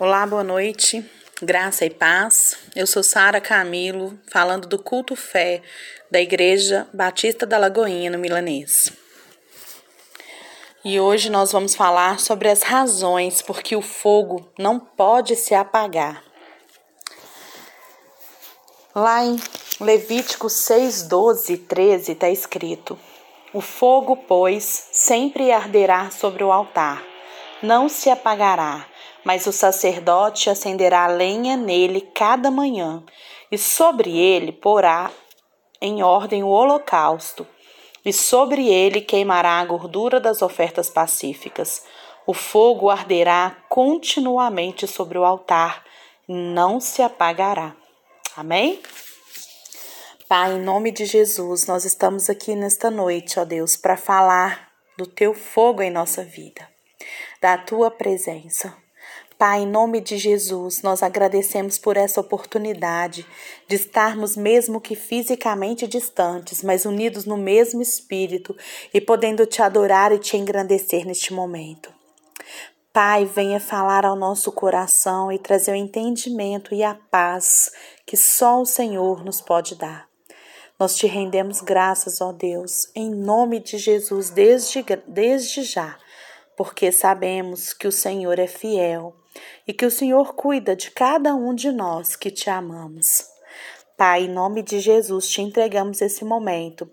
Olá, boa noite. Graça e paz. Eu sou Sara Camilo, falando do culto fé da Igreja Batista da Lagoinha, no Milanês. E hoje nós vamos falar sobre as razões por que o fogo não pode se apagar. Lá em Levítico 6, 12 e 13 está escrito: O fogo, pois, sempre arderá sobre o altar, não se apagará mas o sacerdote acenderá lenha nele cada manhã, e sobre ele porá em ordem o holocausto, e sobre ele queimará a gordura das ofertas pacíficas. O fogo arderá continuamente sobre o altar, não se apagará. Amém? Pai, em nome de Jesus, nós estamos aqui nesta noite, ó Deus, para falar do teu fogo em nossa vida, da tua presença. Pai, em nome de Jesus, nós agradecemos por essa oportunidade de estarmos, mesmo que fisicamente distantes, mas unidos no mesmo espírito e podendo te adorar e te engrandecer neste momento. Pai, venha falar ao nosso coração e trazer o entendimento e a paz que só o Senhor nos pode dar. Nós te rendemos graças, ó Deus, em nome de Jesus, desde, desde já, porque sabemos que o Senhor é fiel e que o Senhor cuida de cada um de nós que te amamos. Pai, em nome de Jesus, te entregamos esse momento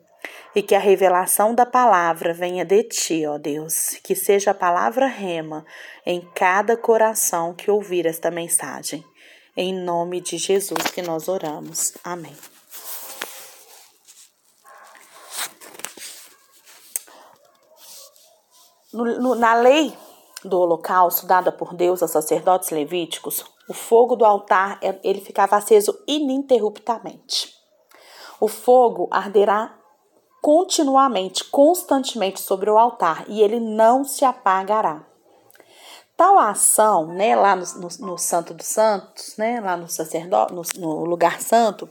e que a revelação da palavra venha de ti, ó Deus, que seja a palavra rema em cada coração que ouvir esta mensagem. Em nome de Jesus que nós oramos. Amém. No, no, na lei do holocausto dada por Deus aos sacerdotes levíticos, o fogo do altar é, ele ficava aceso ininterruptamente. O fogo arderá continuamente, constantemente sobre o altar e ele não se apagará. Tal ação, né, lá no, no, no Santo dos Santos, né, lá no sacerdote, no, no lugar santo,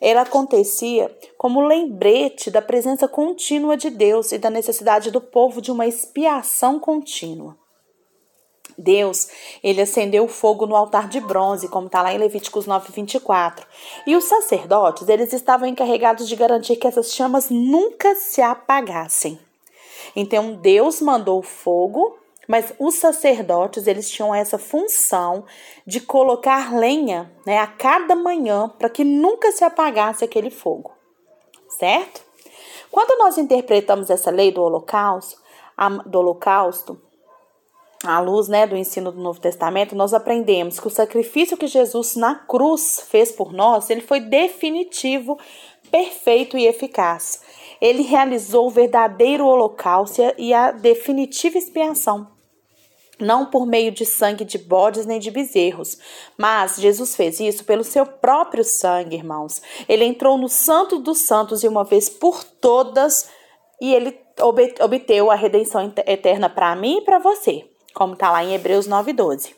ela acontecia como lembrete da presença contínua de Deus e da necessidade do povo de uma expiação contínua. Deus, ele acendeu fogo no altar de bronze, como está lá em Levíticos 9, 24. E os sacerdotes, eles estavam encarregados de garantir que essas chamas nunca se apagassem. Então, Deus mandou fogo, mas os sacerdotes, eles tinham essa função de colocar lenha né, a cada manhã para que nunca se apagasse aquele fogo. Certo? Quando nós interpretamos essa lei do holocausto, do holocausto, à luz né, do ensino do Novo Testamento, nós aprendemos que o sacrifício que Jesus na cruz fez por nós, ele foi definitivo, perfeito e eficaz. Ele realizou o verdadeiro holocausto e a definitiva expiação. Não por meio de sangue de bodes nem de bezerros, mas Jesus fez isso pelo seu próprio sangue, irmãos. Ele entrou no Santo dos Santos e uma vez por todas e ele obteve a redenção eterna para mim e para você como está lá em Hebreus 9,12.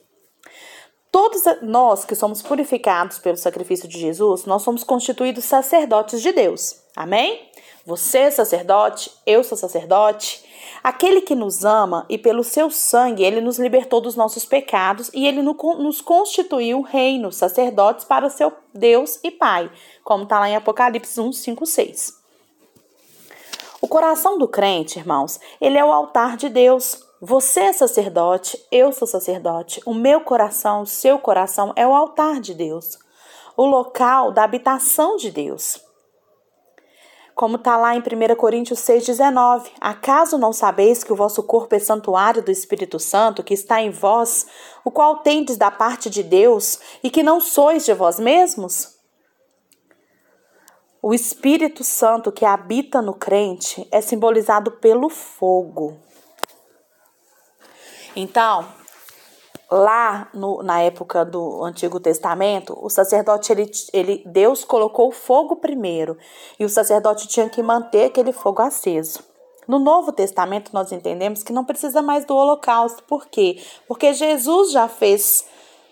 Todos nós que somos purificados pelo sacrifício de Jesus, nós somos constituídos sacerdotes de Deus. Amém? Você é sacerdote, eu sou sacerdote. Aquele que nos ama e pelo seu sangue ele nos libertou dos nossos pecados e ele nos constituiu reino, sacerdotes para seu Deus e Pai, como está lá em Apocalipse 1, 5, 6. O coração do crente, irmãos, ele é o altar de Deus, você é sacerdote, eu sou sacerdote. O meu coração, o seu coração é o altar de Deus, o local da habitação de Deus. Como está lá em 1 Coríntios 6,19: Acaso não sabeis que o vosso corpo é santuário do Espírito Santo, que está em vós, o qual tendes da parte de Deus, e que não sois de vós mesmos? O Espírito Santo que habita no crente é simbolizado pelo fogo. Então, lá no, na época do Antigo Testamento, o sacerdote, ele, ele, Deus colocou o fogo primeiro e o sacerdote tinha que manter aquele fogo aceso. No Novo Testamento, nós entendemos que não precisa mais do holocausto. Por quê? Porque Jesus já fez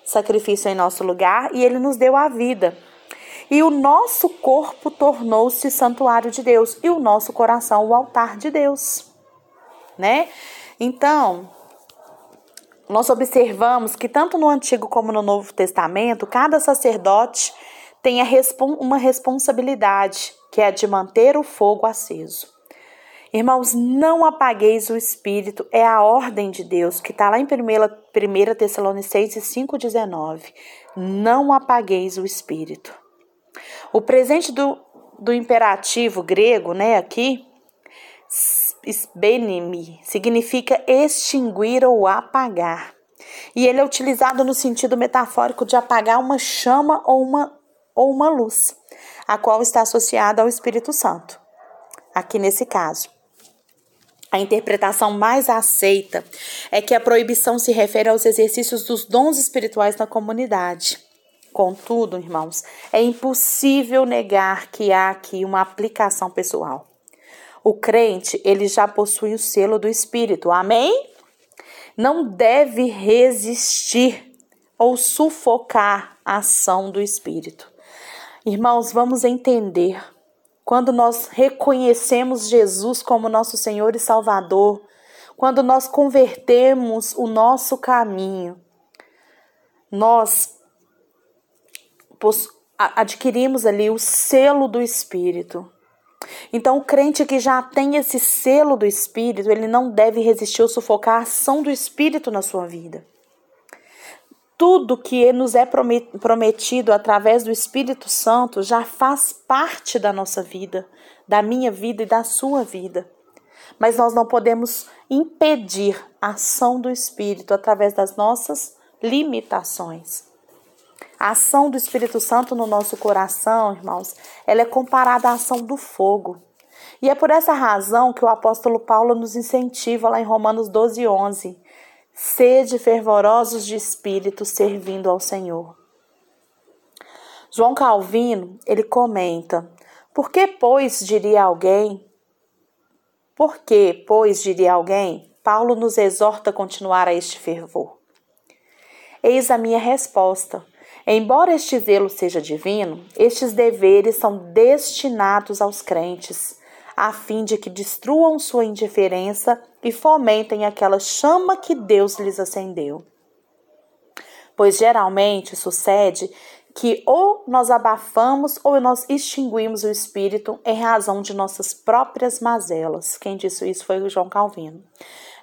sacrifício em nosso lugar e ele nos deu a vida. E o nosso corpo tornou-se santuário de Deus e o nosso coração o altar de Deus, né? Então, nós observamos que tanto no Antigo como no Novo Testamento, cada sacerdote tem uma responsabilidade, que é a de manter o fogo aceso. Irmãos, não apagueis o espírito, é a ordem de Deus, que está lá em 1, 1 Tessalonicenses 5,19. Não apagueis o espírito. O presente do, do imperativo grego, né, aqui, sbenimi, significa extinguir ou apagar. E ele é utilizado no sentido metafórico de apagar uma chama ou uma, ou uma luz, a qual está associada ao Espírito Santo. Aqui nesse caso. A interpretação mais aceita é que a proibição se refere aos exercícios dos dons espirituais na comunidade. Contudo, irmãos, é impossível negar que há aqui uma aplicação pessoal. O crente, ele já possui o selo do Espírito. Amém? Não deve resistir ou sufocar a ação do Espírito. Irmãos, vamos entender. Quando nós reconhecemos Jesus como nosso Senhor e Salvador, quando nós convertemos o nosso caminho, nós adquirimos ali o selo do Espírito. Então, o crente que já tem esse selo do Espírito, ele não deve resistir ou sufocar a ação do Espírito na sua vida. Tudo que nos é prometido através do Espírito Santo já faz parte da nossa vida, da minha vida e da sua vida. Mas nós não podemos impedir a ação do Espírito através das nossas limitações. A ação do Espírito Santo no nosso coração, irmãos, ela é comparada à ação do fogo. E é por essa razão que o apóstolo Paulo nos incentiva lá em Romanos 12, 11. Sede fervorosos de espírito, servindo ao Senhor. João Calvino, ele comenta: Por que, pois, diria alguém? Por que, pois, diria alguém? Paulo nos exorta a continuar a este fervor. Eis a minha resposta. Embora este zelo seja divino, estes deveres são destinados aos crentes, a fim de que destruam sua indiferença e fomentem aquela chama que Deus lhes acendeu. Pois geralmente sucede que ou nós abafamos ou nós extinguimos o espírito em razão de nossas próprias mazelas. Quem disse isso foi o João Calvino.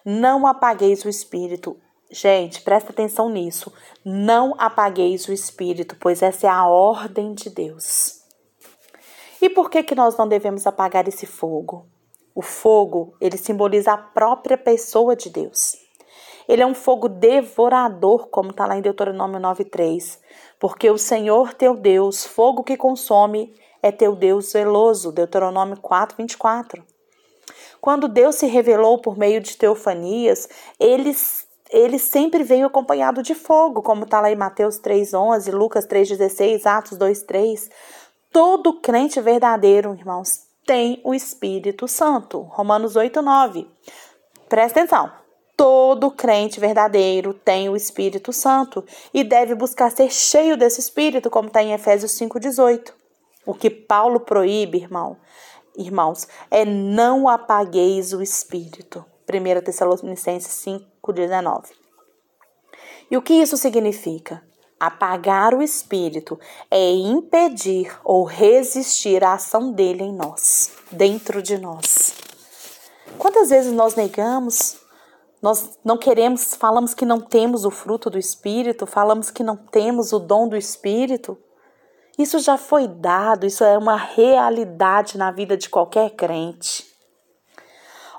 Não apagueis o espírito, Gente, presta atenção nisso. Não apagueis o espírito, pois essa é a ordem de Deus. E por que que nós não devemos apagar esse fogo? O fogo, ele simboliza a própria pessoa de Deus. Ele é um fogo devorador, como está lá em Deuteronômio 9:3, porque o Senhor teu Deus, fogo que consome, é teu Deus zeloso. Deuteronômio 4:24. Quando Deus se revelou por meio de teofanias, ele ele sempre veio acompanhado de fogo, como está lá em Mateus 3,11, Lucas 3,16, Atos 2,3. Todo crente verdadeiro, irmãos, tem o Espírito Santo. Romanos 8,9. Presta atenção. Todo crente verdadeiro tem o Espírito Santo e deve buscar ser cheio desse Espírito, como está em Efésios 5,18. O que Paulo proíbe, irmão, irmãos, é não apagueis o Espírito. 1 Tessalonicenses 5,19. E o que isso significa? Apagar o espírito é impedir ou resistir à ação dele em nós, dentro de nós. Quantas vezes nós negamos, nós não queremos, falamos que não temos o fruto do espírito, falamos que não temos o dom do espírito? Isso já foi dado, isso é uma realidade na vida de qualquer crente.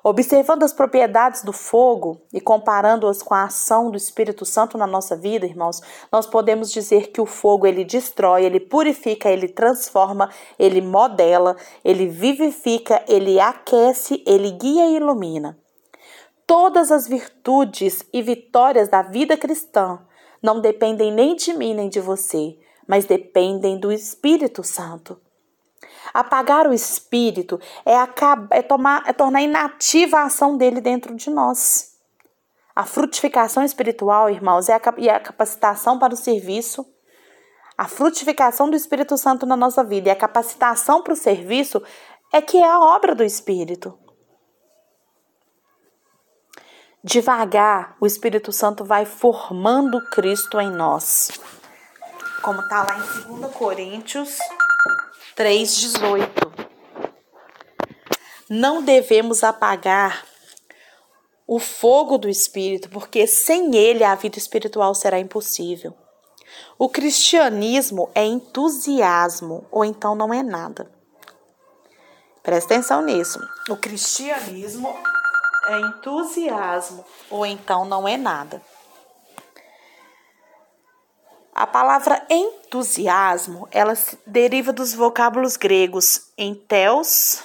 Observando as propriedades do fogo e comparando-as com a ação do Espírito Santo na nossa vida, irmãos, nós podemos dizer que o fogo ele destrói, ele purifica, ele transforma, ele modela, ele vivifica, ele aquece, ele guia e ilumina. Todas as virtudes e vitórias da vida cristã não dependem nem de mim nem de você, mas dependem do Espírito Santo. Apagar o espírito é, acabar, é, tomar, é tornar inativa a ação dele dentro de nós. A frutificação espiritual, irmãos, é a, e a capacitação para o serviço. A frutificação do Espírito Santo na nossa vida e a capacitação para o serviço é que é a obra do Espírito. devagar, o Espírito Santo vai formando Cristo em nós. Como está lá em 2 Coríntios 3,18. Não devemos apagar o fogo do Espírito, porque sem ele a vida espiritual será impossível. O cristianismo é entusiasmo, ou então não é nada. Presta atenção nisso. O cristianismo é entusiasmo, ou então não é nada. A palavra entusiasmo, ela deriva dos vocábulos gregos enteos,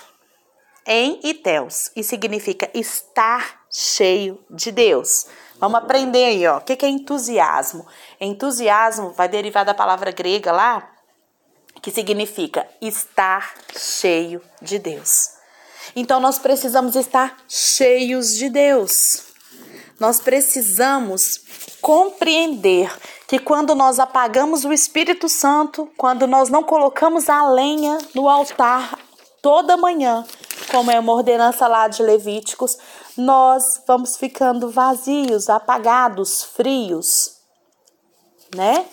em e teos, e significa estar cheio de Deus. Vamos aprender aí, ó. O que é entusiasmo? Entusiasmo vai derivar da palavra grega lá, que significa estar cheio de Deus. Então nós precisamos estar cheios de Deus. Nós precisamos compreender que quando nós apagamos o Espírito Santo, quando nós não colocamos a lenha no altar toda manhã, como é uma ordenança lá de Levíticos, nós vamos ficando vazios, apagados, frios, né?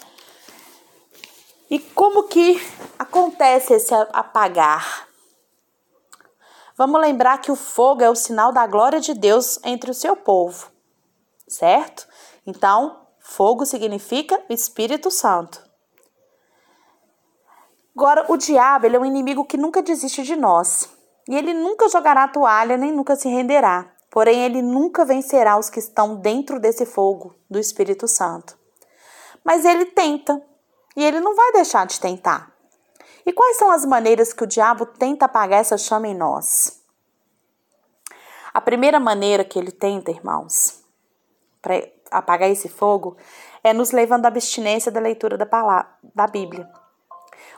E como que acontece esse apagar? Vamos lembrar que o fogo é o sinal da glória de Deus entre o seu povo, certo? Então, fogo significa Espírito Santo. Agora, o diabo ele é um inimigo que nunca desiste de nós. E ele nunca jogará a toalha, nem nunca se renderá. Porém, ele nunca vencerá os que estão dentro desse fogo do Espírito Santo. Mas ele tenta, e ele não vai deixar de tentar. E quais são as maneiras que o diabo tenta apagar essa chama em nós? A primeira maneira que ele tenta, irmãos, apagar esse fogo, é nos levando à abstinência da leitura da, palavra, da Bíblia.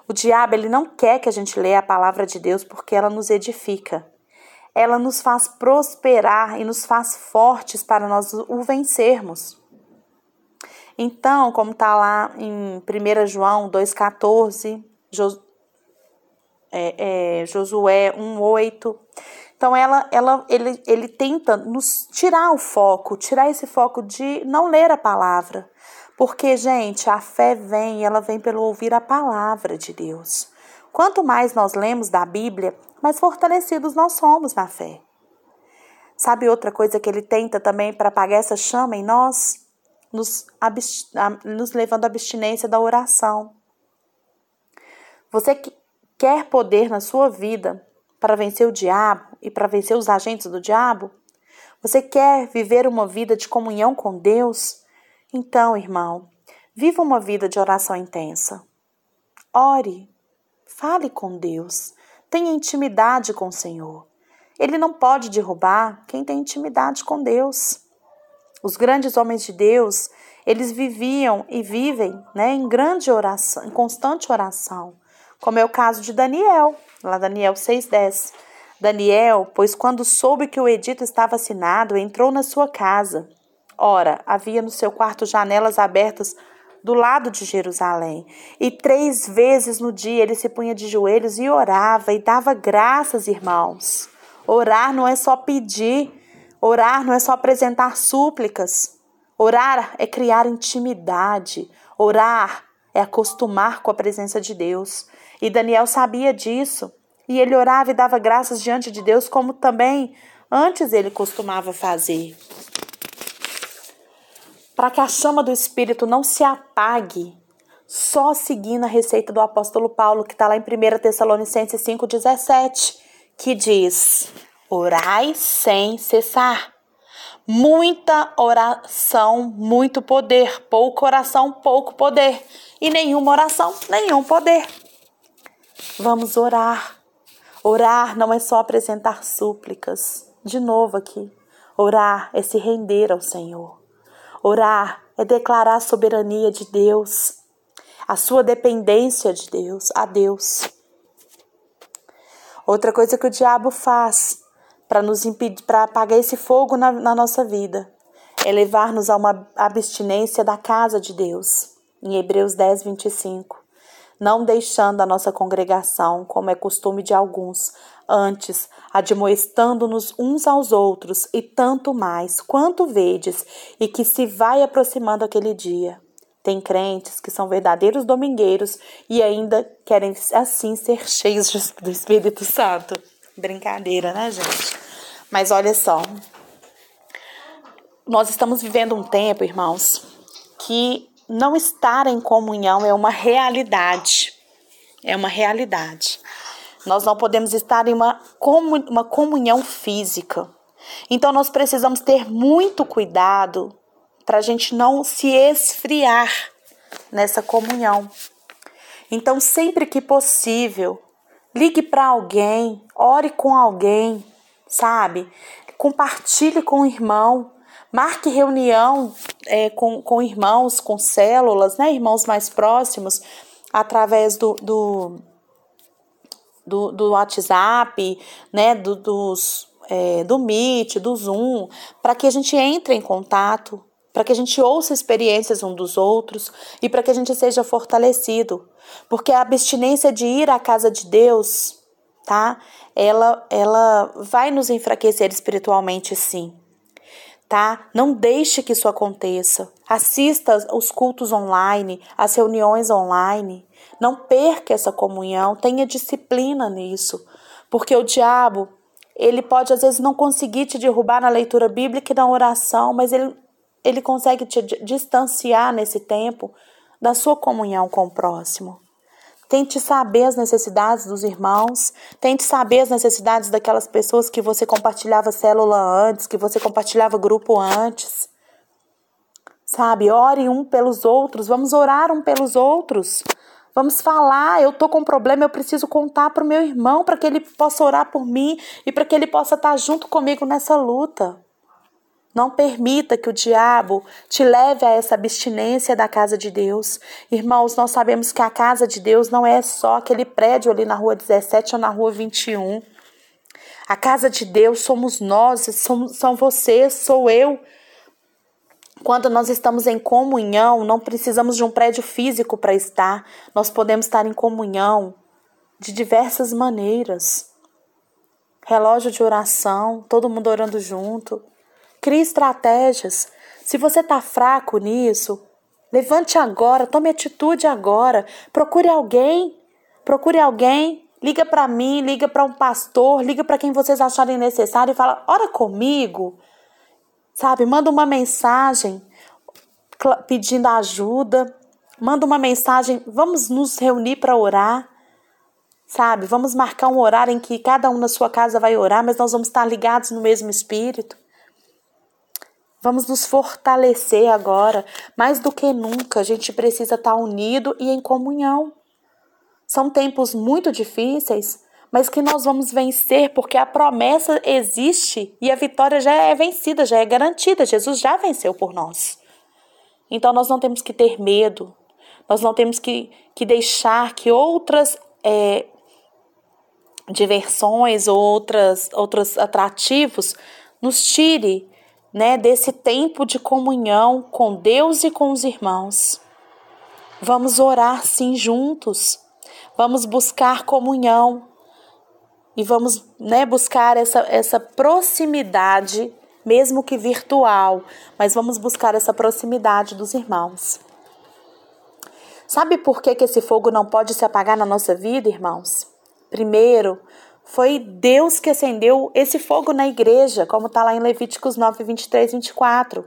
O diabo ele não quer que a gente leia a palavra de Deus porque ela nos edifica. Ela nos faz prosperar e nos faz fortes para nós o vencermos. Então, como está lá em 1 João 2,14, Jos, é, é, Josué 1,8. Então, ela, ela, ele, ele tenta nos tirar o foco, tirar esse foco de não ler a palavra, porque, gente, a fé vem, ela vem pelo ouvir a palavra de Deus. Quanto mais nós lemos da Bíblia, mais fortalecidos nós somos na fé. Sabe outra coisa que ele tenta também para apagar essa chama em nós? Nos, nos levando à abstinência da oração. Você que quer poder na sua vida para vencer o diabo e para vencer os agentes do diabo? Você quer viver uma vida de comunhão com Deus? Então, irmão, viva uma vida de oração intensa. Ore, fale com Deus, tenha intimidade com o Senhor. Ele não pode derrubar quem tem intimidade com Deus. Os grandes homens de Deus, eles viviam e vivem né, em grande oração, em constante oração, como é o caso de Daniel, lá Daniel 6,10. Daniel, pois quando soube que o edito estava assinado, entrou na sua casa Ora, havia no seu quarto janelas abertas do lado de Jerusalém. E três vezes no dia ele se punha de joelhos e orava e dava graças, irmãos. Orar não é só pedir, orar não é só apresentar súplicas. Orar é criar intimidade. Orar é acostumar com a presença de Deus. E Daniel sabia disso. E ele orava e dava graças diante de Deus, como também antes ele costumava fazer para que a chama do Espírito não se apague, só seguindo a receita do apóstolo Paulo, que está lá em 1 Tessalonicenses 5,17, que diz: Orai sem cessar. Muita oração, muito poder. Pouca oração, pouco poder. E nenhuma oração, nenhum poder. Vamos orar. Orar não é só apresentar súplicas. De novo aqui. Orar é se render ao Senhor. Orar é declarar a soberania de Deus, a sua dependência de Deus, a Deus. Outra coisa que o diabo faz para nos impedir, para apagar esse fogo na, na nossa vida, é levar-nos a uma abstinência da casa de Deus. Em Hebreus 10, 25. Não deixando a nossa congregação, como é costume de alguns, antes, admoestando-nos uns aos outros, e tanto mais, quanto vedes, e que se vai aproximando aquele dia. Tem crentes que são verdadeiros domingueiros e ainda querem assim ser cheios do Espírito Santo. Brincadeira, né, gente? Mas olha só. Nós estamos vivendo um tempo, irmãos, que não estar em comunhão é uma realidade. É uma realidade. Nós não podemos estar em uma, uma comunhão física. Então, nós precisamos ter muito cuidado para a gente não se esfriar nessa comunhão. Então, sempre que possível, ligue para alguém, ore com alguém, sabe? Compartilhe com o irmão, marque reunião é, com, com irmãos, com células, né? Irmãos mais próximos, através do, do, do, do WhatsApp, né? Do, dos, é, do Meet, do Zoom, para que a gente entre em contato, para que a gente ouça experiências um dos outros e para que a gente seja fortalecido. Porque a abstinência de ir à casa de Deus, tá? Ela, ela vai nos enfraquecer espiritualmente, sim. Tá? Não deixe que isso aconteça. Assista os cultos online, as reuniões online. Não perca essa comunhão, tenha disciplina nisso. Porque o diabo, ele pode às vezes não conseguir te derrubar na leitura bíblica e na oração, mas ele ele consegue te distanciar nesse tempo da sua comunhão com o próximo. Tente saber as necessidades dos irmãos, tente saber as necessidades daquelas pessoas que você compartilhava célula antes, que você compartilhava grupo antes. Sabe, ore um pelos outros, vamos orar um pelos outros. Vamos falar, eu tô com um problema, eu preciso contar para o meu irmão para que ele possa orar por mim e para que ele possa estar junto comigo nessa luta. Não permita que o diabo te leve a essa abstinência da casa de Deus. Irmãos, nós sabemos que a casa de Deus não é só aquele prédio ali na rua 17 ou na rua 21. A casa de Deus somos nós, somos, são vocês, sou eu. Quando nós estamos em comunhão, não precisamos de um prédio físico para estar. Nós podemos estar em comunhão de diversas maneiras. Relógio de oração, todo mundo orando junto. Crie estratégias. Se você está fraco nisso, levante agora, tome atitude agora. Procure alguém. Procure alguém. Liga para mim, liga para um pastor, liga para quem vocês acharem necessário e fala: "Ora comigo". Sabe? Manda uma mensagem pedindo ajuda. Manda uma mensagem, vamos nos reunir para orar. Sabe? Vamos marcar um horário em que cada um na sua casa vai orar, mas nós vamos estar ligados no mesmo espírito. Vamos nos fortalecer agora. Mais do que nunca, a gente precisa estar unido e em comunhão. São tempos muito difíceis, mas que nós vamos vencer porque a promessa existe e a vitória já é vencida, já é garantida. Jesus já venceu por nós. Então nós não temos que ter medo, nós não temos que, que deixar que outras é, diversões ou outras, outros atrativos nos tire né, desse tempo de comunhão com Deus e com os irmãos. Vamos orar sim juntos. Vamos buscar comunhão e vamos, né, buscar essa essa proximidade, mesmo que virtual, mas vamos buscar essa proximidade dos irmãos. Sabe por que, que esse fogo não pode se apagar na nossa vida, irmãos? Primeiro, foi Deus que acendeu esse fogo na igreja, como está lá em Levíticos 9, 23, 24.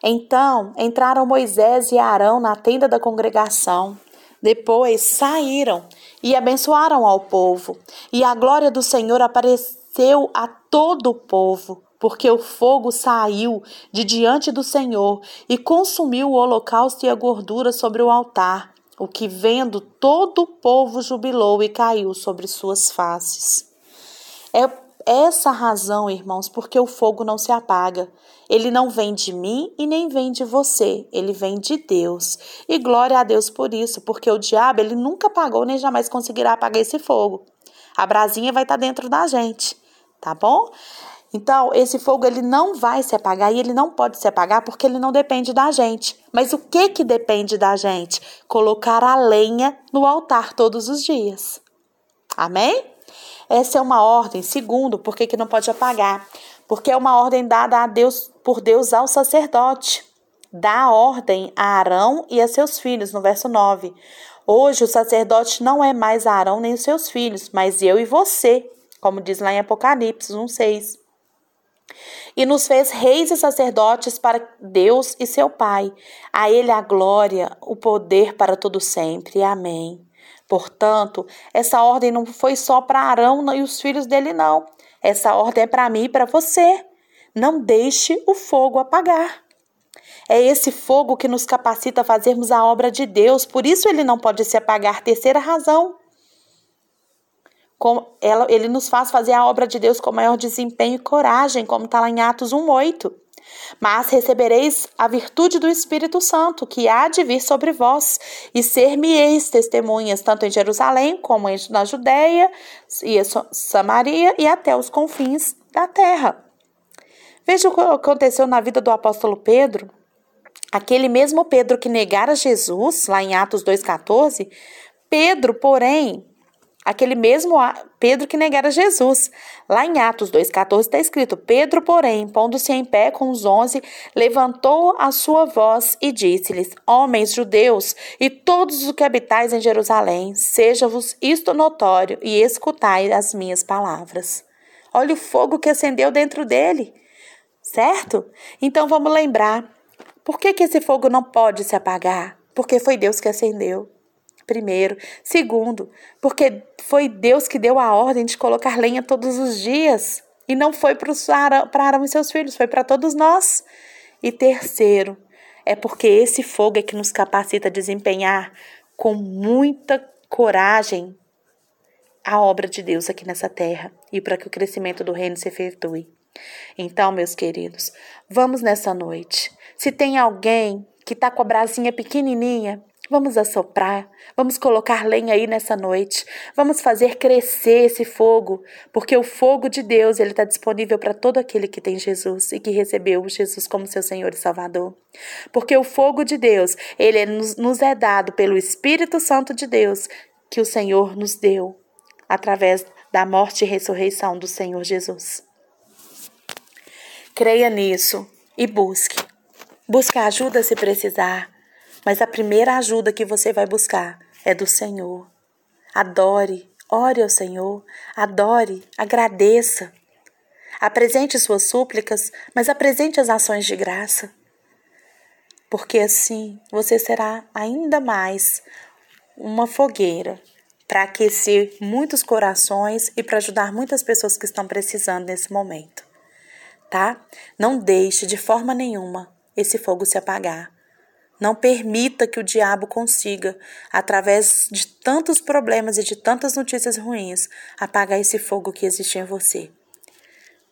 Então entraram Moisés e Arão na tenda da congregação. Depois saíram e abençoaram ao povo. E a glória do Senhor apareceu a todo o povo, porque o fogo saiu de diante do Senhor e consumiu o holocausto e a gordura sobre o altar o que vendo todo o povo jubilou e caiu sobre suas faces. É essa razão, irmãos, porque o fogo não se apaga. Ele não vem de mim e nem vem de você, ele vem de Deus. E glória a Deus por isso, porque o diabo ele nunca apagou nem jamais conseguirá apagar esse fogo. A brasinha vai estar dentro da gente, tá bom? Então, esse fogo ele não vai se apagar e ele não pode se apagar porque ele não depende da gente. Mas o que que depende da gente? Colocar a lenha no altar todos os dias. Amém? Essa é uma ordem. Segundo, por que, não pode apagar? Porque é uma ordem dada a Deus por Deus ao sacerdote. Dá ordem a Arão e a seus filhos, no verso 9. Hoje o sacerdote não é mais Arão nem os seus filhos, mas eu e você, como diz lá em Apocalipse 1,6 e nos fez reis e sacerdotes para Deus e seu Pai. A Ele a glória, o poder para todo sempre. Amém. Portanto, essa ordem não foi só para Arão e os filhos dele, não. Essa ordem é para mim e para você. Não deixe o fogo apagar. É esse fogo que nos capacita a fazermos a obra de Deus, por isso ele não pode se apagar. Terceira razão ela, ele nos faz fazer a obra de Deus com maior desempenho e coragem, como está lá em Atos 1,8. Mas recebereis a virtude do Espírito Santo, que há de vir sobre vós, e ser-me-eis testemunhas, tanto em Jerusalém, como na Judéia, e Samaria, e até os confins da terra. Veja o que aconteceu na vida do apóstolo Pedro. Aquele mesmo Pedro que negara Jesus, lá em Atos 2,14, Pedro, porém, aquele mesmo Pedro que negara Jesus. Lá em Atos 2,14 está escrito: Pedro, porém, pondo-se em pé com os onze, levantou a sua voz e disse-lhes: Homens judeus e todos os que habitais em Jerusalém, seja-vos isto notório e escutai as minhas palavras. Olha o fogo que acendeu dentro dele, certo? Então vamos lembrar: por que, que esse fogo não pode se apagar? Porque foi Deus que acendeu. Primeiro. Segundo, porque foi Deus que deu a ordem de colocar lenha todos os dias. E não foi para Arão e seus filhos, foi para todos nós. E terceiro, é porque esse fogo é que nos capacita a desempenhar com muita coragem a obra de Deus aqui nessa terra e para que o crescimento do reino se efetue. Então, meus queridos, vamos nessa noite. Se tem alguém que está com a brasinha pequenininha, Vamos assoprar, vamos colocar lenha aí nessa noite, vamos fazer crescer esse fogo, porque o fogo de Deus ele está disponível para todo aquele que tem Jesus e que recebeu Jesus como seu Senhor e Salvador. Porque o fogo de Deus ele é, nos, nos é dado pelo Espírito Santo de Deus que o Senhor nos deu através da morte e ressurreição do Senhor Jesus. Creia nisso e busque. Busque ajuda se precisar. Mas a primeira ajuda que você vai buscar é do Senhor. Adore, ore ao Senhor, adore, agradeça. Apresente suas súplicas, mas apresente as ações de graça. Porque assim você será ainda mais uma fogueira para aquecer muitos corações e para ajudar muitas pessoas que estão precisando nesse momento. Tá? Não deixe de forma nenhuma esse fogo se apagar. Não permita que o diabo consiga, através de tantos problemas e de tantas notícias ruins, apagar esse fogo que existe em você.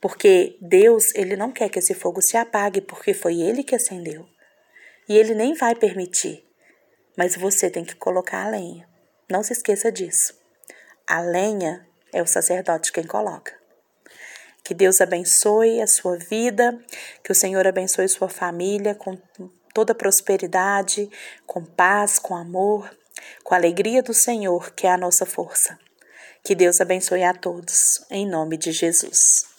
Porque Deus, ele não quer que esse fogo se apague, porque foi ele que acendeu. E ele nem vai permitir. Mas você tem que colocar a lenha. Não se esqueça disso. A lenha é o sacerdote quem coloca. Que Deus abençoe a sua vida, que o Senhor abençoe sua família com toda prosperidade, com paz, com amor, com a alegria do Senhor, que é a nossa força. Que Deus abençoe a todos, em nome de Jesus.